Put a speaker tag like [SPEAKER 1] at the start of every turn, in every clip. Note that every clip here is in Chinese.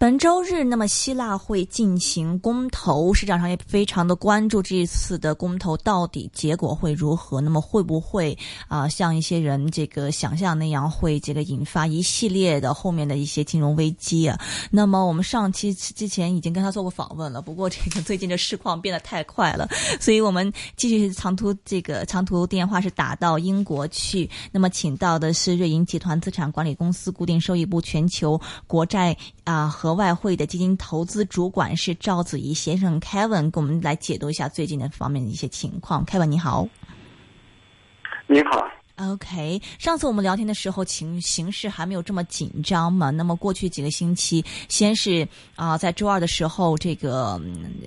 [SPEAKER 1] 本周日，那么希腊会进行公投，市场上也非常的关注这一次的公投到底结果会如何。那么会不会啊，像一些人这个想象那样，会这个引发一系列的后面的一些金融危机啊？那么我们上期之前已经跟他做过访问了，不过这个最近的市况变得太快了，所以我们继续长途这个长途电话是打到英国去。那么请到的是瑞银集团资产管理公司固定收益部全球国债啊和外汇的基金投资主管是赵子怡先生 Kevin，给我们来解读一下最近的方面的一些情况。Kevin 你好，
[SPEAKER 2] 你好。
[SPEAKER 1] OK，上次我们聊天的时候，情形势还没有这么紧张嘛？那么过去几个星期，先是啊、在周二的时候，这个、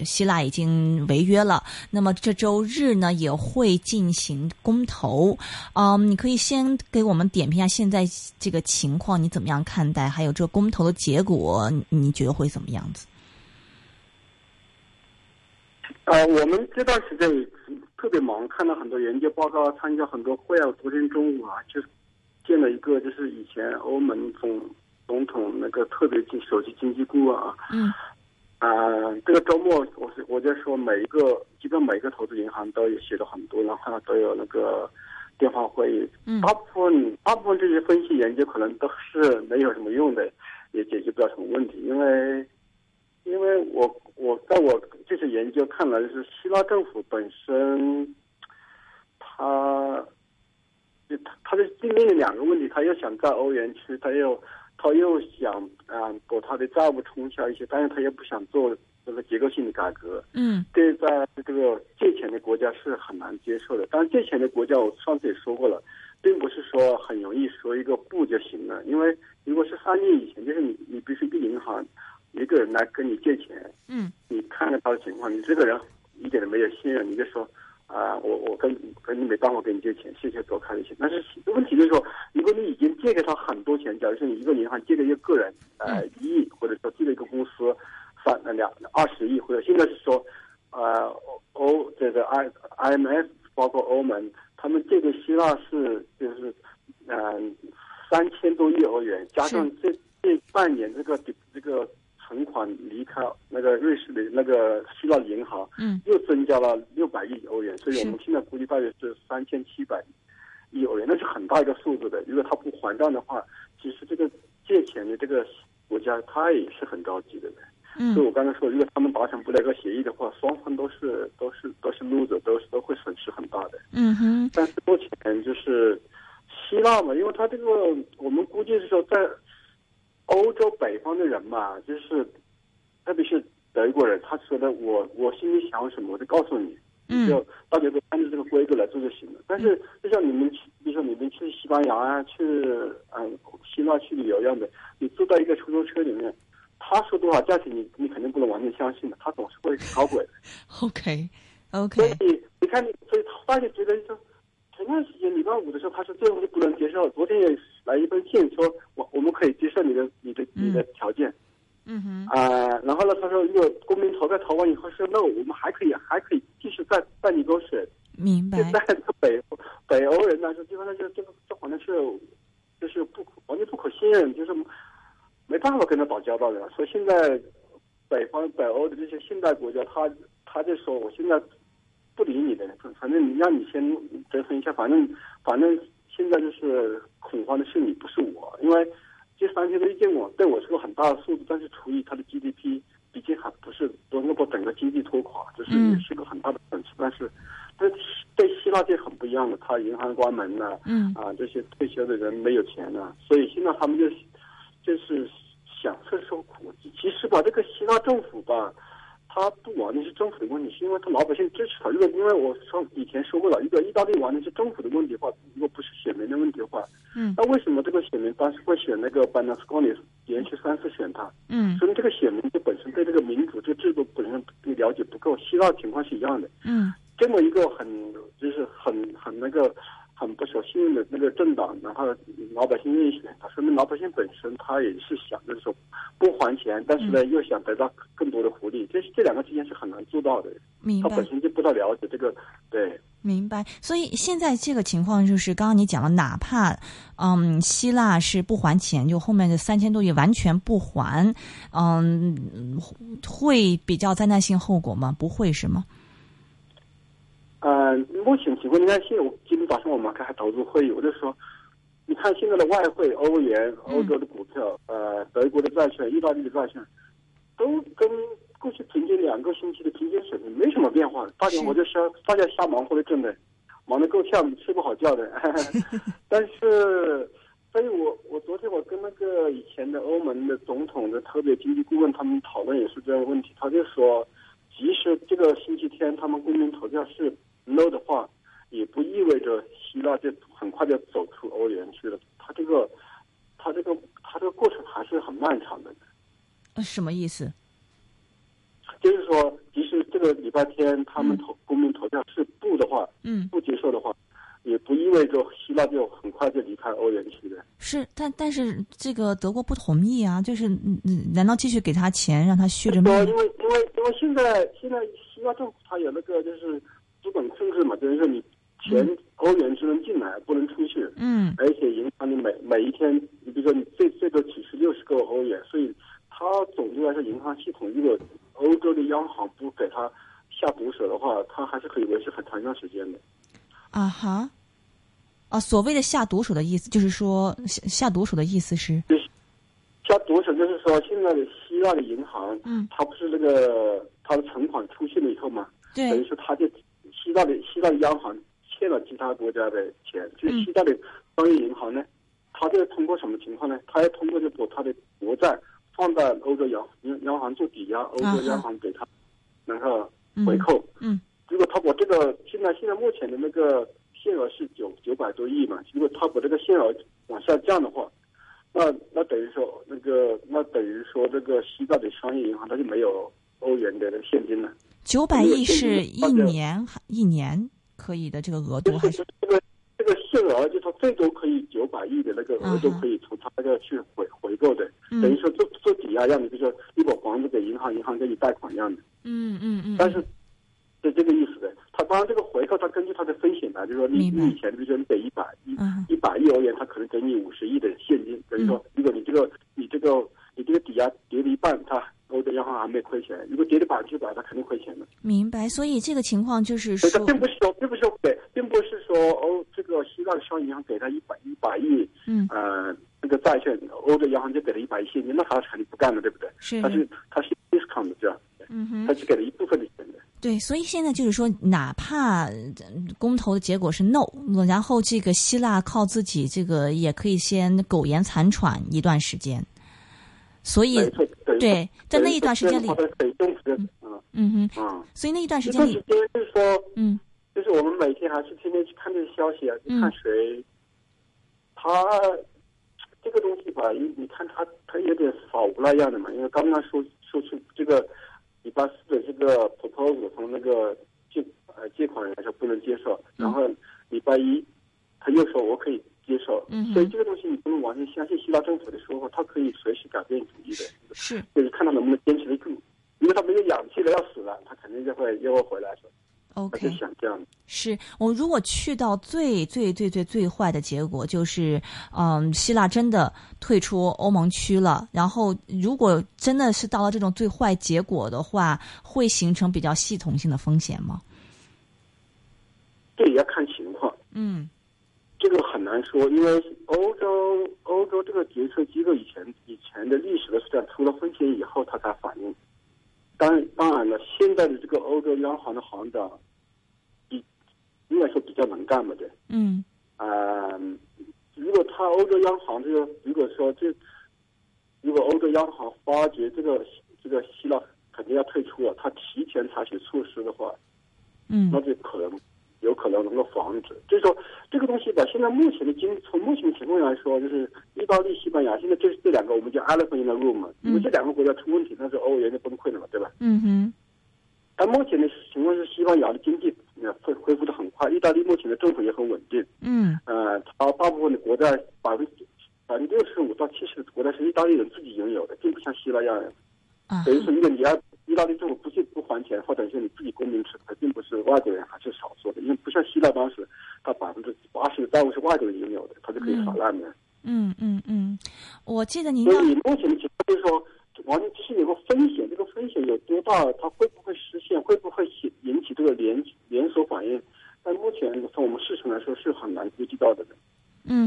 [SPEAKER 1] 希腊已经违约了。那么这周日呢，也会进行公投。嗯，你可以先给我们点评一下现在这个情况，你怎么样看待？还有这公投的结果，你觉得会怎么样子？
[SPEAKER 2] 呃，我们这段时间也特别忙，看到很多研究报告，参加很多会啊。昨天中午啊，就见了一个，就是以前欧盟总总统那个特别经首席经济顾问啊。
[SPEAKER 1] 嗯。
[SPEAKER 2] 啊、这个周末我是我在说每一个，基本每一个投资银行都有写了很多，然后呢都有那个电话会议。
[SPEAKER 1] 嗯
[SPEAKER 2] 大部分大部分这些分析研究可能都是没有什么用的，也解决不了什么问题，因为因为我我在我这些研究看来，就是希腊政府本身，他就他他的面临两个问题，他又想在欧元区，他又他又想啊、把他的债务冲销一些，但是他又不想做这个结构性的改革。
[SPEAKER 1] 嗯
[SPEAKER 2] 这在这个借钱的国家是很难接受的。当然，借钱的国家我上次也说过了，并不是说很容易说一个不就行了。因为如果是三年以前，就是你你必须一个银行一个人来跟你借钱，
[SPEAKER 1] 嗯
[SPEAKER 2] 你看看他的情况，你这个人一点都没有信任，你就说啊、我我跟跟你没办法给你借钱，谢谢多开点钱。但是问题就是说，如果你已经借给他很多钱，假如说你一个银行借给一个个人呃一亿，或者说借给一个公司三呃两二十亿，或者现在是说呃欧这个 I IMF 包括欧盟，他们借给希腊是就是嗯三千多亿欧元，加上这这半年这个这个存款离开那个瑞士的那个希腊银行，
[SPEAKER 1] 嗯
[SPEAKER 2] 又六百亿欧元，所以我们现在估计大约是三千七百亿欧元，那是很大一个数字的。如果他不还账的话，其实这个借钱的这个国家他也是很着急的。
[SPEAKER 1] 嗯
[SPEAKER 2] 所以我刚才说，如果他们达成不了一个协议的话，双方都是都是都是 loser，都是都会损失很大的。
[SPEAKER 1] 嗯哼
[SPEAKER 2] 但是目前就是希腊嘛，因为他这个我们估计是说在欧洲北方的人嘛，就是特别是德国人，他说的我我心里想什么，我就告诉你，
[SPEAKER 1] 嗯
[SPEAKER 2] 就大家都按照这个规格来做就行了。但是就像你们去，比如说你们去西班牙啊，去嗯希腊去旅游一样的，你坐到一个出租车里面，他说多少价钱，你你肯定不能完全相信的，他总是会搞鬼的。
[SPEAKER 1] OK
[SPEAKER 2] 所以你看，所以大家觉得说，前段时间礼拜五的时候，他说这个东西不能接受，昨天也来一封信说，我我们可以接受你的你的你的条件
[SPEAKER 1] 嗯哼
[SPEAKER 2] 啊、然后呢，他说如果公民投票投完以后说 no，我们还可以还可以继续再再你多选。
[SPEAKER 1] 明白
[SPEAKER 2] 现在这个北北欧人来说，基本上就这个这好像是就是不完全不可信任，就是没办法跟他打交道的。所以现在北方北欧的这些现代国家，他他就说我现在不理你的，反正你让你先折腾一下，反正反正现在就是恐慌的是你，不是我，因为这三千多亿建我对我是个很大的数字，但是除以它的 GDP，毕竟还不是能够把整个经济拖垮，这是
[SPEAKER 1] 嗯
[SPEAKER 2] 也是个很大的损失，但是。对对希腊就很不一样的，他银行关门了，
[SPEAKER 1] 嗯
[SPEAKER 2] 啊，这些退休的人没有钱了，所以现在他们就就是享受受苦。其实吧，这个希腊政府吧，他不完全是政府的问题，是因为他老百姓支持他。如果因为我说以前说过了，如果意大利完全是政府的问题的话，如果不是选民的问题的话，
[SPEAKER 1] 嗯
[SPEAKER 2] 那为什么这个选民当时会选那个 s c o n i 连续三次选他？
[SPEAKER 1] 嗯
[SPEAKER 2] 所以这个选民就本身对这个民主这个制度本身了解不够。希腊情况是一样的。
[SPEAKER 1] 嗯
[SPEAKER 2] 这么一个很就是很很那个很不守信任的那个政党，然后老百姓愿意选他，说明老百姓本身他也是想着说不还钱，但是呢又想得到更多的福利，这这两个之间是很难做到的。
[SPEAKER 1] 明白
[SPEAKER 2] 他本。身就不太了解这个，对。
[SPEAKER 1] 明白，所以现在这个情况就是，刚刚你讲了，哪怕嗯希腊是不还钱，就后面的三千多亿完全不还，嗯，会比较灾难性后果吗？不会是吗？
[SPEAKER 2] 呃，目前情况，你看我今天早上我们开投资会议，我就说，你看现在的外汇、欧元、欧洲的股票，呃，德国的债券、意大利的债券，都跟过去平均两个星期的平均水平没什么变化。大家我就瞎大家瞎忙活的，真的忙得够呛，睡不好觉的。但是，所以我我昨天我跟那个以前的欧盟的总统的特别经济顾问他们讨论也是这样的问题，他就说，即使这个星期天他们公民投票是 no 的话，也不意味着希腊就很快就走出欧元区了。它这个，它这个，它这个过程还是很漫长的。
[SPEAKER 1] 呃什么意思？
[SPEAKER 2] 就是说，即使这个礼拜天他们投、公民投票是不的话，
[SPEAKER 1] 嗯，
[SPEAKER 2] 不接受的话，也不意味着希腊就很快就离开欧元区的。
[SPEAKER 1] 是，但但是这个德国不同意啊，就是嗯嗯，难道继续给他钱让他续着
[SPEAKER 2] 说，
[SPEAKER 1] 命？
[SPEAKER 2] 因为因为因为现在现在希腊政府它有那个就是资本控制嘛，就是说你钱欧元只能进来，不能出去。
[SPEAKER 1] 嗯。
[SPEAKER 2] 而且银行里每每一天，你比如说你最最多只是六十个欧元，所以它总的来说，银行系统如果欧洲的央行不给它下毒手的话，它还是可以维持很长一段时间的。
[SPEAKER 1] 啊哈，啊，所谓的下毒手的意思，就是说下下毒手的意思是，
[SPEAKER 2] 下毒手就是说，现在的希腊的银行，
[SPEAKER 1] 嗯，
[SPEAKER 2] 它不是那个它的存款出现了以后嘛，等于，说它就希腊的希腊的央行欠了其他国家的钱，就是
[SPEAKER 1] 嗯
[SPEAKER 2] 希腊的商业银行呢，它就通过什么情况呢？它要通过就把它的国债放在欧洲央央央行做抵押，欧洲央行给它然后
[SPEAKER 1] 嗯
[SPEAKER 2] 回扣。
[SPEAKER 1] 嗯
[SPEAKER 2] 如果他把这个现在现在目前的那个限额是九九百多亿嘛，如果他把这个限额往下降的话，那那等于说那个那等于说这个希腊的商业银行它就没有欧元的那个现金了。
[SPEAKER 1] 九百亿是一
[SPEAKER 2] 这个
[SPEAKER 1] 年一年可以的这个额度还
[SPEAKER 2] 就是是这个这个限额，就它最多可以九百亿的那个额度可以从它那个去回回购的，等于
[SPEAKER 1] 嗯
[SPEAKER 2] 说做做抵押一样的，就是说你把房子给银行，银行给你贷款一样的。
[SPEAKER 1] 嗯嗯嗯，
[SPEAKER 2] 但是是这个意思的。它当然这个回扣，它根据它的风险来，就是说你你以前比如说你给一百一
[SPEAKER 1] 嗯。
[SPEAKER 2] 一百亿欧元，它可能给你五十亿的现金，等于说如果你这个你这个你这个抵押跌了一半，它欧洲央行还没亏钱；如果跌了百分之百，它肯定亏钱的。
[SPEAKER 1] 明白，所以这个情况就是说，
[SPEAKER 2] 并不是说，并不是说给，并不是说欧这个希腊的商业银行给他一百一百亿
[SPEAKER 1] 嗯，
[SPEAKER 2] 呃那个债券，欧洲央行就给了一百亿现金，那他肯定不干了，对不对？
[SPEAKER 1] 是
[SPEAKER 2] 他是他是 discount 的这样，
[SPEAKER 1] 嗯哼
[SPEAKER 2] 他。只给了一部分的钱的。
[SPEAKER 1] 对，所以现在就是说，哪怕呃公投的结果是 no，然后这个希腊靠自己这个也可以先苟延残喘一段时间，所以对，在那一段时间里
[SPEAKER 2] 嗯
[SPEAKER 1] 嗯哼，
[SPEAKER 2] 嗯，
[SPEAKER 1] 所以那一段时
[SPEAKER 2] 这
[SPEAKER 1] 间里，
[SPEAKER 2] 就是说，
[SPEAKER 1] 嗯
[SPEAKER 2] 就是我们每天还是天天去看这些消息啊，
[SPEAKER 1] 去
[SPEAKER 2] 看谁，他这个东西吧，你你看他他有点耍无赖样的嘛，因为刚刚说说出这个礼拜四的这个 proposal 从那个借呃借款人来说不能接受，然后礼拜一他又说我可以接受，
[SPEAKER 1] 嗯
[SPEAKER 2] 所以这个东西你不能完全相信希腊政府的说法，他可以随时改变主意的。
[SPEAKER 1] 是
[SPEAKER 2] 就是看他能不能坚持得住。如果他没有氧气了要死了，他肯定就会又会回来说，他就
[SPEAKER 1] OK，
[SPEAKER 2] 想这样。
[SPEAKER 1] 是我如果去到最最最最最坏的结果，就是嗯，希腊真的退出欧盟区了，然后如果真的是到了这种最坏结果的话，会形成比较系统性的风险吗？
[SPEAKER 2] 这也要看情况，
[SPEAKER 1] 嗯
[SPEAKER 2] 这个很难说，因为欧洲欧洲这个决策机构以前以前的历史的是这样，出了风险以后他才反应。当然当然了，现在的这个欧洲央行的行长，比应该说比较能干吧，对。
[SPEAKER 1] 嗯
[SPEAKER 2] 嗯，如果他欧洲央行这个，如果说这，如果欧洲央行发觉这个这个希腊肯定要退出了，他提前采取措施的话，
[SPEAKER 1] 嗯
[SPEAKER 2] 那就可能有可能能够防止。就是说这个东西吧，现在目前的经从目前的情况来说，就是意大利、西班牙，现在这这两个我们叫 elephant in the room 因为这两个国家出问题，那是欧元就崩溃了嘛，对吧？
[SPEAKER 1] 嗯哼
[SPEAKER 2] 但目前的情况是，西班牙的经济恢恢复的很快。意大利目前的政府也很稳定，
[SPEAKER 1] 嗯
[SPEAKER 2] 呃，它大部分的国债百分之百分之六十五到七十的国债是意大利人自己拥有的，并不像西班牙人，
[SPEAKER 1] 啊
[SPEAKER 2] 等于是如果你要意大利政府不去不还钱，或者是你自己公民持牌，并不是外国人还是少数的，因为不像希腊当时，它百分之八十的债务是外国人拥有的，他就可以耍烂的。
[SPEAKER 1] 嗯嗯嗯，我记得您要
[SPEAKER 2] 所以目前的情况就是说，完全就是有个风险，这个风险有多大，它会不会实现，会不会引起这个连连锁反应？但目前从我们市场来说是很难。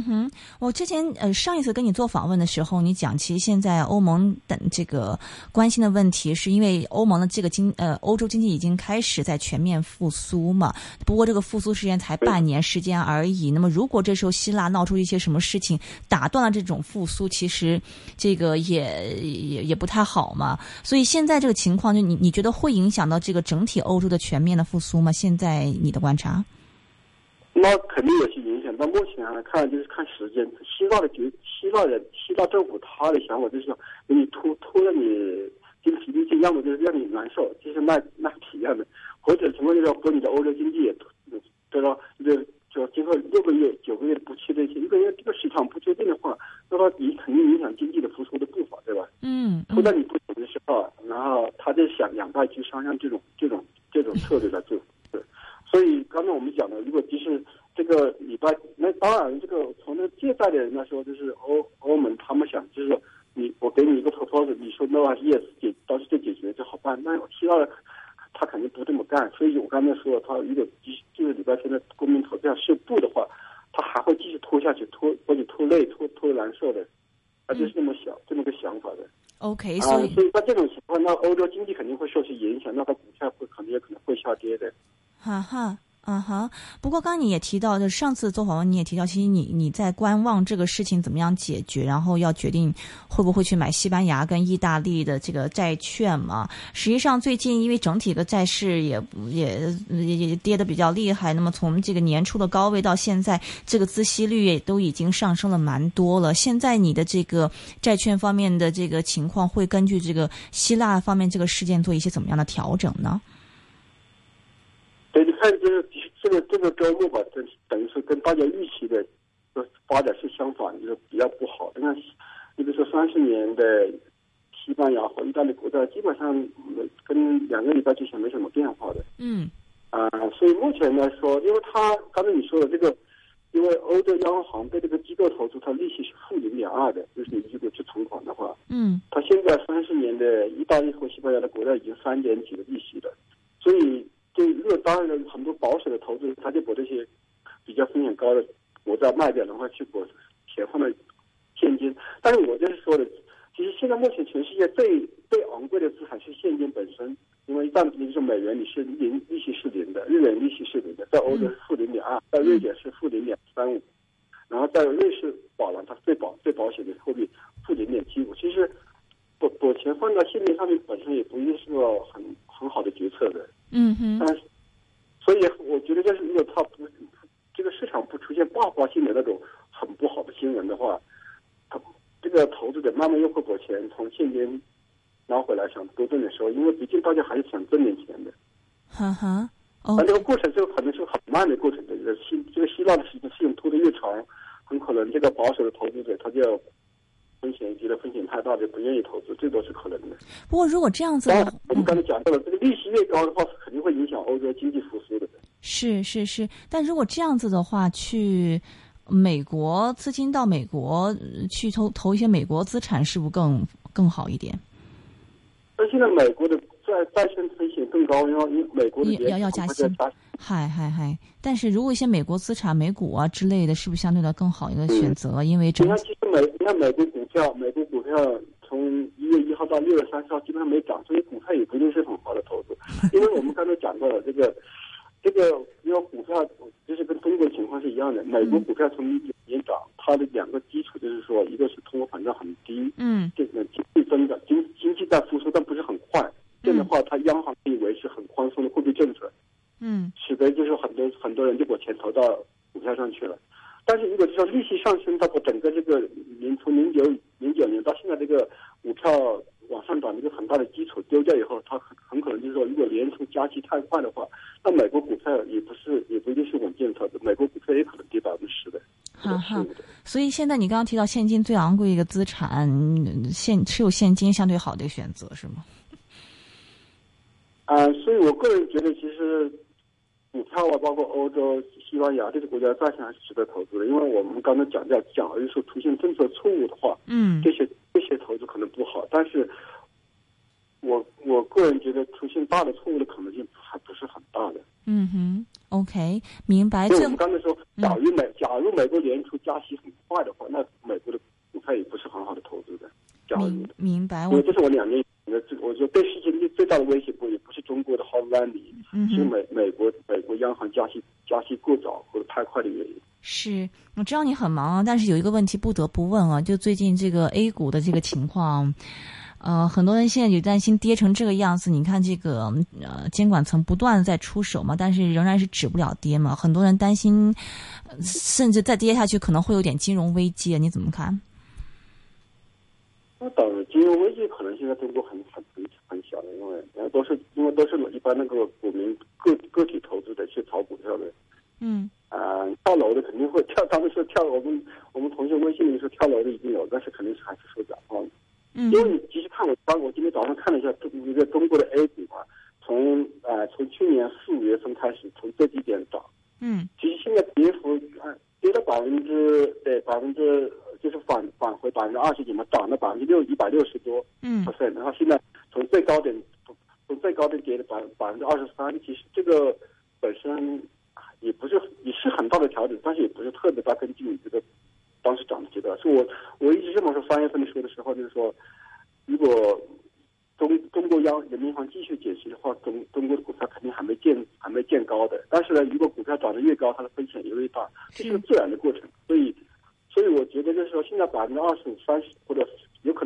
[SPEAKER 1] 哼，我之前呃上一次跟你做访问的时候，你讲其实现在欧盟等这个关心的问题，是因为欧盟的这个经呃欧洲经济已经开始在全面复苏嘛。不过这个复苏时间才半年时间而已。那么如果这时候希腊闹出一些什么事情，打断了这种复苏，其实这个也也也不太好嘛。所以现在这个情况，就你你觉得会影响到这个整体欧洲的全面的复苏吗？现在你的观察？
[SPEAKER 2] 那肯定有些影响，到目前来看就是看时间。希腊的决，希腊人，希腊政府他的想法就是说，给你拖拖着你精疲力尽，要么就是让你难受，就是卖卖皮一样的，或者情况就是说和你的欧洲经济也得到一个就今后六个月、九个月不确定性，因为这个市场不确定的话，那么你肯定影响经济的复苏的步伐，对吧？
[SPEAKER 1] 嗯，
[SPEAKER 2] 拖在你不行的时候，然后他就想两败俱伤，像这种这种这种策略来做。对，所以刚才我们讲的，如果即使这个礼拜，那当然这个从那借贷的人来说，就是欧欧盟他们想就是说你我给你一个 proposal，你说 no 还是 yes，解到时就解决就好办。那希腊他肯定不这么干，所以我刚才说他如果这个礼拜天的公民投票是不的话，他还会继续拖下去，拖或者拖累、拖拖难受的，他就是这么想、这么个想法的。
[SPEAKER 1] OK，
[SPEAKER 2] 啊
[SPEAKER 1] 所以，
[SPEAKER 2] 所以在这种情况，那欧洲经济肯定会受其影响，那它股票会肯定也可能会下跌的。
[SPEAKER 1] 哈哈。啊哈！不过刚刚你也提到，就上次做访问你也提到，其实你你在观望这个事情怎么样解决，然后要决定会不会去买西班牙跟意大利的这个债券嘛。实际上最近因为整体的债市也也也跌得比较厉害，那么从这个年初的高位到现在，这个孳息率也都已经上升了蛮多了。现在你的这个债券方面的这个情况，会根据这个希腊方面这个事件做一些怎么样的调整呢？
[SPEAKER 2] 对，你看，就是这个这个周末吧，等等于是跟大家预期的发展是相反，就是比较不好。你看，你比如说三十年的西班牙和意大利国债，基本上跟两个礼拜之前没什么变化的。
[SPEAKER 1] 嗯。
[SPEAKER 2] 啊、呃，所以目前来说，因为它刚才你说的这个，因为欧洲央行对这个机构投资，它利息是负零点二的，就是你如果去存款的话，
[SPEAKER 1] 嗯，
[SPEAKER 2] 它现在三十年的意大利和西班牙的国债已经三点几的利息了，所以。对，如果当然很多保守的投资人，他就把这些比较风险高的国债卖掉，然后去把钱放到现金。但是我就是说的，其实现在目前全世界最最昂贵的资产是现金本身，因为一旦比如说美元你是零利息是零的，日元利息是零的，在欧洲是负零点二，在瑞典是负零点三五，然后在瑞士法郎它最保最保险的货币负零点七五。其实把把钱放到现金上面本身也不一定是个很很好的决策的。
[SPEAKER 1] 嗯哼，
[SPEAKER 2] 但是，所以我觉得，就是如果它不这个市场不出现爆发性的那种很不好的新闻的话，它这个投资者慢慢又会把钱从现金拿回来，想多挣点收益，因为毕竟大家还是想挣点钱的。
[SPEAKER 1] 哈哈，
[SPEAKER 2] 哦，这个过程就可能是很慢的过程的。这个希这个希腊的时间事情拖得越长，很可能这个保守的投资者他就太大，的不愿意投资，这都是可能的。
[SPEAKER 1] 不过，如果这样子，
[SPEAKER 2] 我们刚才讲到了，这个利息越高的话，肯定会影响欧洲经济复苏的。
[SPEAKER 1] 是是是，但如果这样子的话，去美国资金到美国去投投一些美国资产，是不是更更好一点？
[SPEAKER 2] 但现在美国的债债券风险更高，因为美国的
[SPEAKER 1] 要要加息。嗨嗨嗨！但是如果一些美国资产、美股啊之类的，是不是相对的更好一个选择？
[SPEAKER 2] 嗯、
[SPEAKER 1] 因为
[SPEAKER 2] 你看，其实美你看美国股票，美国股票从一月一号到六月三十号基本上没涨，所以股票也不一定是很好的投资。因为我们刚才讲到了这个，这个因为股票就是跟中国情况是一样的，美国股票从一九年涨，它的两个基础就是说，一个是通货膨胀很低，
[SPEAKER 1] 嗯，
[SPEAKER 2] 这个经济增长经经济在复苏，但不是很快。这样的话，它央行可以维持很宽松的货币政策，
[SPEAKER 1] 嗯，
[SPEAKER 2] 使得就是很多很多人就把钱投到股票上去了。但是如果说利息上升，它把整个这个零从零九零九年到现在这个股票往往上涨的一个很大的基础丢掉以后，它很很可能就是说，如果年初加息太快的话，那美国股票也不是也不一定是稳健操作，美国股票也可能跌百分之十的。
[SPEAKER 1] 哈哈，所以现在你刚刚提到现金最昂贵一个资产，现持有现金相对好的一个选择是吗？
[SPEAKER 2] 啊，所以我个人觉得，其实股票啊，包括欧洲、西班牙这些国家债券还是值得投资的，因为我们刚才讲到，假如说出现政策错误的话，
[SPEAKER 1] 嗯，
[SPEAKER 2] 这些这些投资可能不好，但是我我个人觉得出现大的错误的可能性还不是很大的。
[SPEAKER 1] 嗯哼，OK，明白。
[SPEAKER 2] 就我们刚才说，假如美假如美国年初加息很快的话，那美国的股票也不是很好的投资的。
[SPEAKER 1] 明明白，
[SPEAKER 2] 我这是我两年。那这我觉得对世界最最大的威胁不也不是中国的 hard landing，是美美国美国央行加息加息过早或者太快的原因。
[SPEAKER 1] 是，我知道你很忙，但是有一个问题不得不问啊，就最近这个 A 股的这个情况，呃，很多人现在就担心跌成这个样子。你看这个呃监管层不断的在出手嘛，但是仍然是止不了跌嘛。很多人担心，甚至再跌下去可能会有点金融危机，你怎么看？
[SPEAKER 2] 那当然，金融危机可能现在中国很很很很小的，因为都是因为都是一般那个股民个个体投资的去炒股票的，
[SPEAKER 1] 嗯，
[SPEAKER 2] 啊，跳楼的肯定会跳，他们说跳，我们我们同学微信里说跳楼的已经有，但是肯定是还是说假话的，
[SPEAKER 1] 嗯，
[SPEAKER 2] 因为你其实看我刚我今天早上看了一下中一个中国的 A 股啊，从啊从去年四五月份开始从最低点涨，
[SPEAKER 1] 嗯，
[SPEAKER 2] 其实现在跌幅啊跌了百分之对百分之。就是返返回百分之二十几嘛，涨了百分之六一百六十多，
[SPEAKER 1] 嗯。
[SPEAKER 2] 然后现在从最高点从最高点跌了百百分之二十三，其实这个本身也不是也是很大的调整，但是也不是特别大，根据你这个当时涨的阶段，是我我一直这么说，三月份的时候的时候就是说，如果中中国央人民银行继续减息的话，中中国的股票肯定还没见还没见高的，但是呢，如果股票涨得越高，它的风险也越大，这是个自然的过程，所以。所以我觉得就是说，现在百分之二十五、三十，或者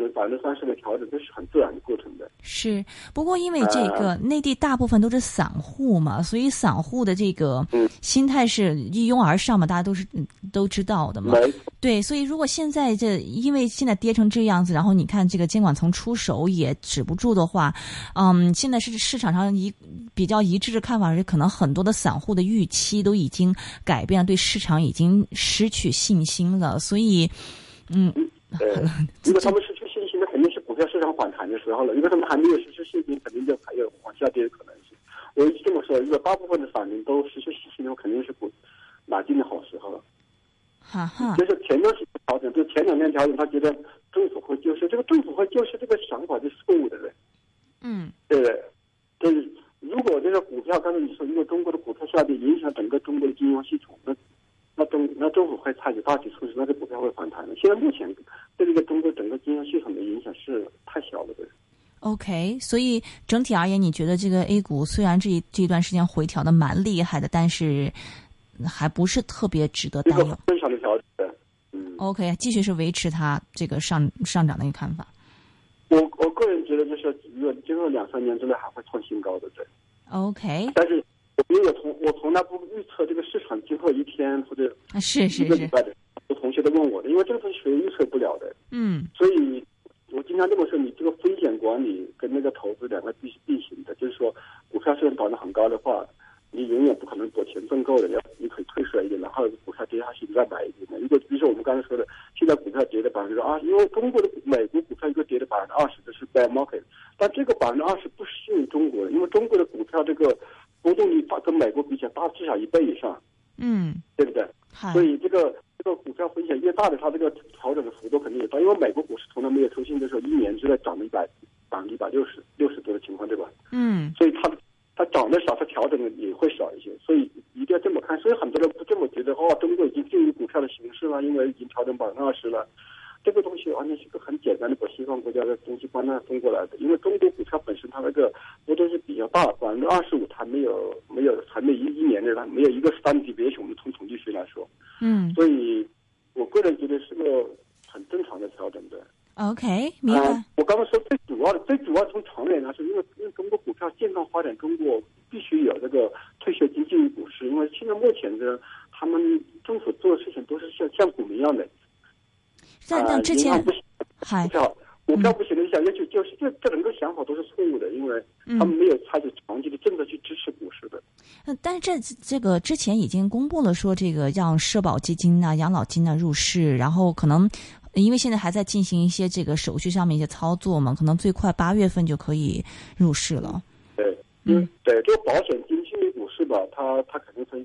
[SPEAKER 2] 能百分之三十的调整，这是很自然的过程的。
[SPEAKER 1] 是，不过因为这个内地大部分都是散户嘛，所以散户的这个心态是一拥而上嘛，大家都是都知道的嘛。对，所以如果现在这因为现在跌成这样子，然后你看这个监管层出手也止不住的话，嗯，现在是市场上一比较一致的看法是，可能很多的散户的预期都已经改变了，对市场已经失去信心了。所以，嗯，
[SPEAKER 2] 呃，如果他们是股票市场反的时候了。如果他们还没有失去信心，肯定就还有往下跌的可能性。我一直这么说，如果大部分的散民都失去信心的话，肯定是股买进的好时候了。
[SPEAKER 1] 哈哈，
[SPEAKER 2] 就是前段时间调整，就前两天调整，他觉得政府会救市，这个政府会救市这个想法是错误的，对
[SPEAKER 1] 嗯，
[SPEAKER 2] 对对？就是如果这个股票，刚才你说，如果中国的股票下跌，影响整个中国的金融系统，那。那政那政府会采取大举措施，那这股票会反弹的。现在目前对这个中国整个金融系统的影响是太小了的。
[SPEAKER 1] OK，所以整体而言，你觉得这个 A 股虽然这一这一段时间回调的蛮厉害的，但是还不是特别值得担忧。
[SPEAKER 2] 正常的调整。嗯。
[SPEAKER 1] OK，继续是维持它这个上上涨的一个看法。
[SPEAKER 2] 我我个人觉得，就是如果今后两三年之内还会创新高的，对。
[SPEAKER 1] OK。
[SPEAKER 2] 但是。因为我从我从来不预测这个市场今后一天或者
[SPEAKER 1] 是是
[SPEAKER 2] 一个礼拜的，有同学都问我的，因为这个东西谁预测不了的。
[SPEAKER 1] 嗯，
[SPEAKER 2] 所以那这么说，你这个风险管理跟那个投资两个必必行的，就是说股票虽然涨得很高的话，你永远不可能把钱挣够的，要你可以退出来点，然后股票跌下去你再买一点的。如果比如说我们刚才说的，现在股票跌了百分之二，因为中国的美国股票一个跌了百分之二十，这是 bear market，但这个百分之二十不适用中国的，因为中国的股票这个。波动率大跟美国比起来大至少一倍以上，
[SPEAKER 1] 嗯，
[SPEAKER 2] 对不对？所以这个这个股票风险越大的，它这个调整的幅度肯定也大。因为美国股市从来没有出现就是说一年之内涨了一百百分之一百六十六十多的情况，对吧？
[SPEAKER 1] 嗯，
[SPEAKER 2] 所以它它涨得少，它调整的也会少一些。所以一定要这么看。所以很多人不这么觉得进入股票的形式了，因为已经调整百分之二十了。这个东西完全是个很简单的把西方国家的东西搬那分过来的，因为中国股票本身它那个波动是比较大，百分之二十五它没有没有还没一一年的它没有一个三级别，我们从统计学来说，
[SPEAKER 1] 嗯，
[SPEAKER 2] 所以我个人觉得是个很正常的调整的。
[SPEAKER 1] OK，明白。
[SPEAKER 2] 我刚刚说最主要的，最主要从长远来说，因为因为中国股票健康发展，中国必须有这个退休金进入股市，因为现在目前的他们政府做的事情都是像像股民一样的。
[SPEAKER 1] 在那之前，
[SPEAKER 2] 股票股票不行的，想要求就是这这的，因为他们没有采取长期的政策去支持股市的。
[SPEAKER 1] 嗯，但是这这个之前已经公布了，说这个让社保基金呐、养老金呐入市，然后可能因为现在还在进行一些这个手续上面一些操作嘛，可能最快八月份就可以入市了。
[SPEAKER 2] 对，嗯，对，这个保险金进入股市吧，它它肯定会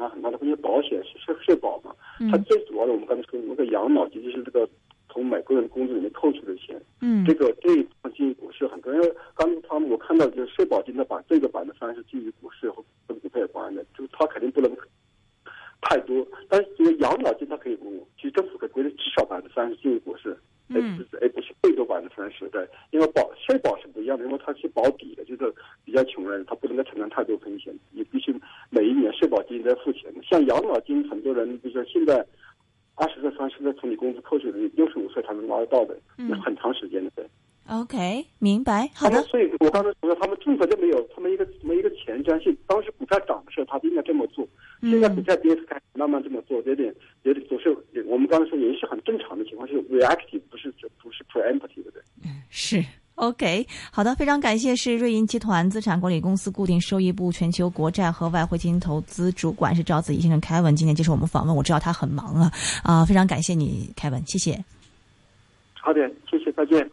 [SPEAKER 2] 不能承担很大的风险，保险是社社保嘛，它最主要的我们刚才说那个养老金就是这个。从每个人工资里面扣除的钱，
[SPEAKER 1] 嗯，
[SPEAKER 2] 这个这一方进入股市很多，因为刚他们我看到就是社保金的把这个百分之三十进入股市和跟股票有关的，就是他肯定不能太多，但是这个养老金它可以，其实政府可以规定至少百分之三十进入股市，
[SPEAKER 1] 嗯，
[SPEAKER 2] 哎不是最多百分之三十，对，因为保社保是不一样的，因为它是保底的，就是比较穷人他不能够承担太多风险，你必须每一年社保金在付钱的，像养老金很多人比如说现在。二十岁、三十岁从你工资扣去的，六十五岁才能拿得到的，那很长时间的。对
[SPEAKER 1] ，OK，明白。好的。
[SPEAKER 2] 所以，我刚才说，他们政策就没有，他们一个没一个前瞻性。当时股票涨的时候，他就应该这么做。现在股票跌，开始慢慢这么做，有点有点，总是我们刚才说也是很正常的情况，是 reactive，不是不是 preemptive 的。
[SPEAKER 1] 嗯，是。OK，好的，非常感谢，是瑞银集团资产管理公司固定收益部全球国债和外汇基金投资主管是赵子怡先生凯文，今天接受我们访问，我知道他很忙啊，啊，非常感谢你凯文，谢谢。
[SPEAKER 2] 好的，谢谢，再见。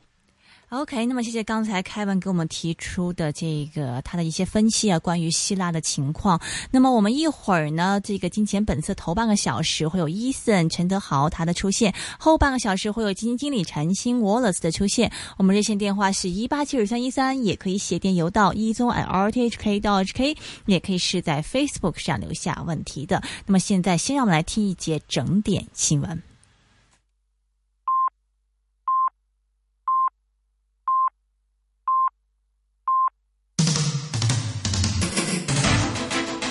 [SPEAKER 1] OK，那么谢谢刚才凯文给我们提出的这个他的一些分析啊，关于希腊的情况。那么我们一会儿呢，这个金钱本色头半个小时会有伊森陈德豪他的出现，后半个小时会有基金经理陈星 Wallace 的出现。我们热线电话是一八七二三一三，也可以写电邮到一宗 @rthk 到 hk，也可以是在 Facebook 上留下问题的。那么现在先让我们来听一节整点新闻。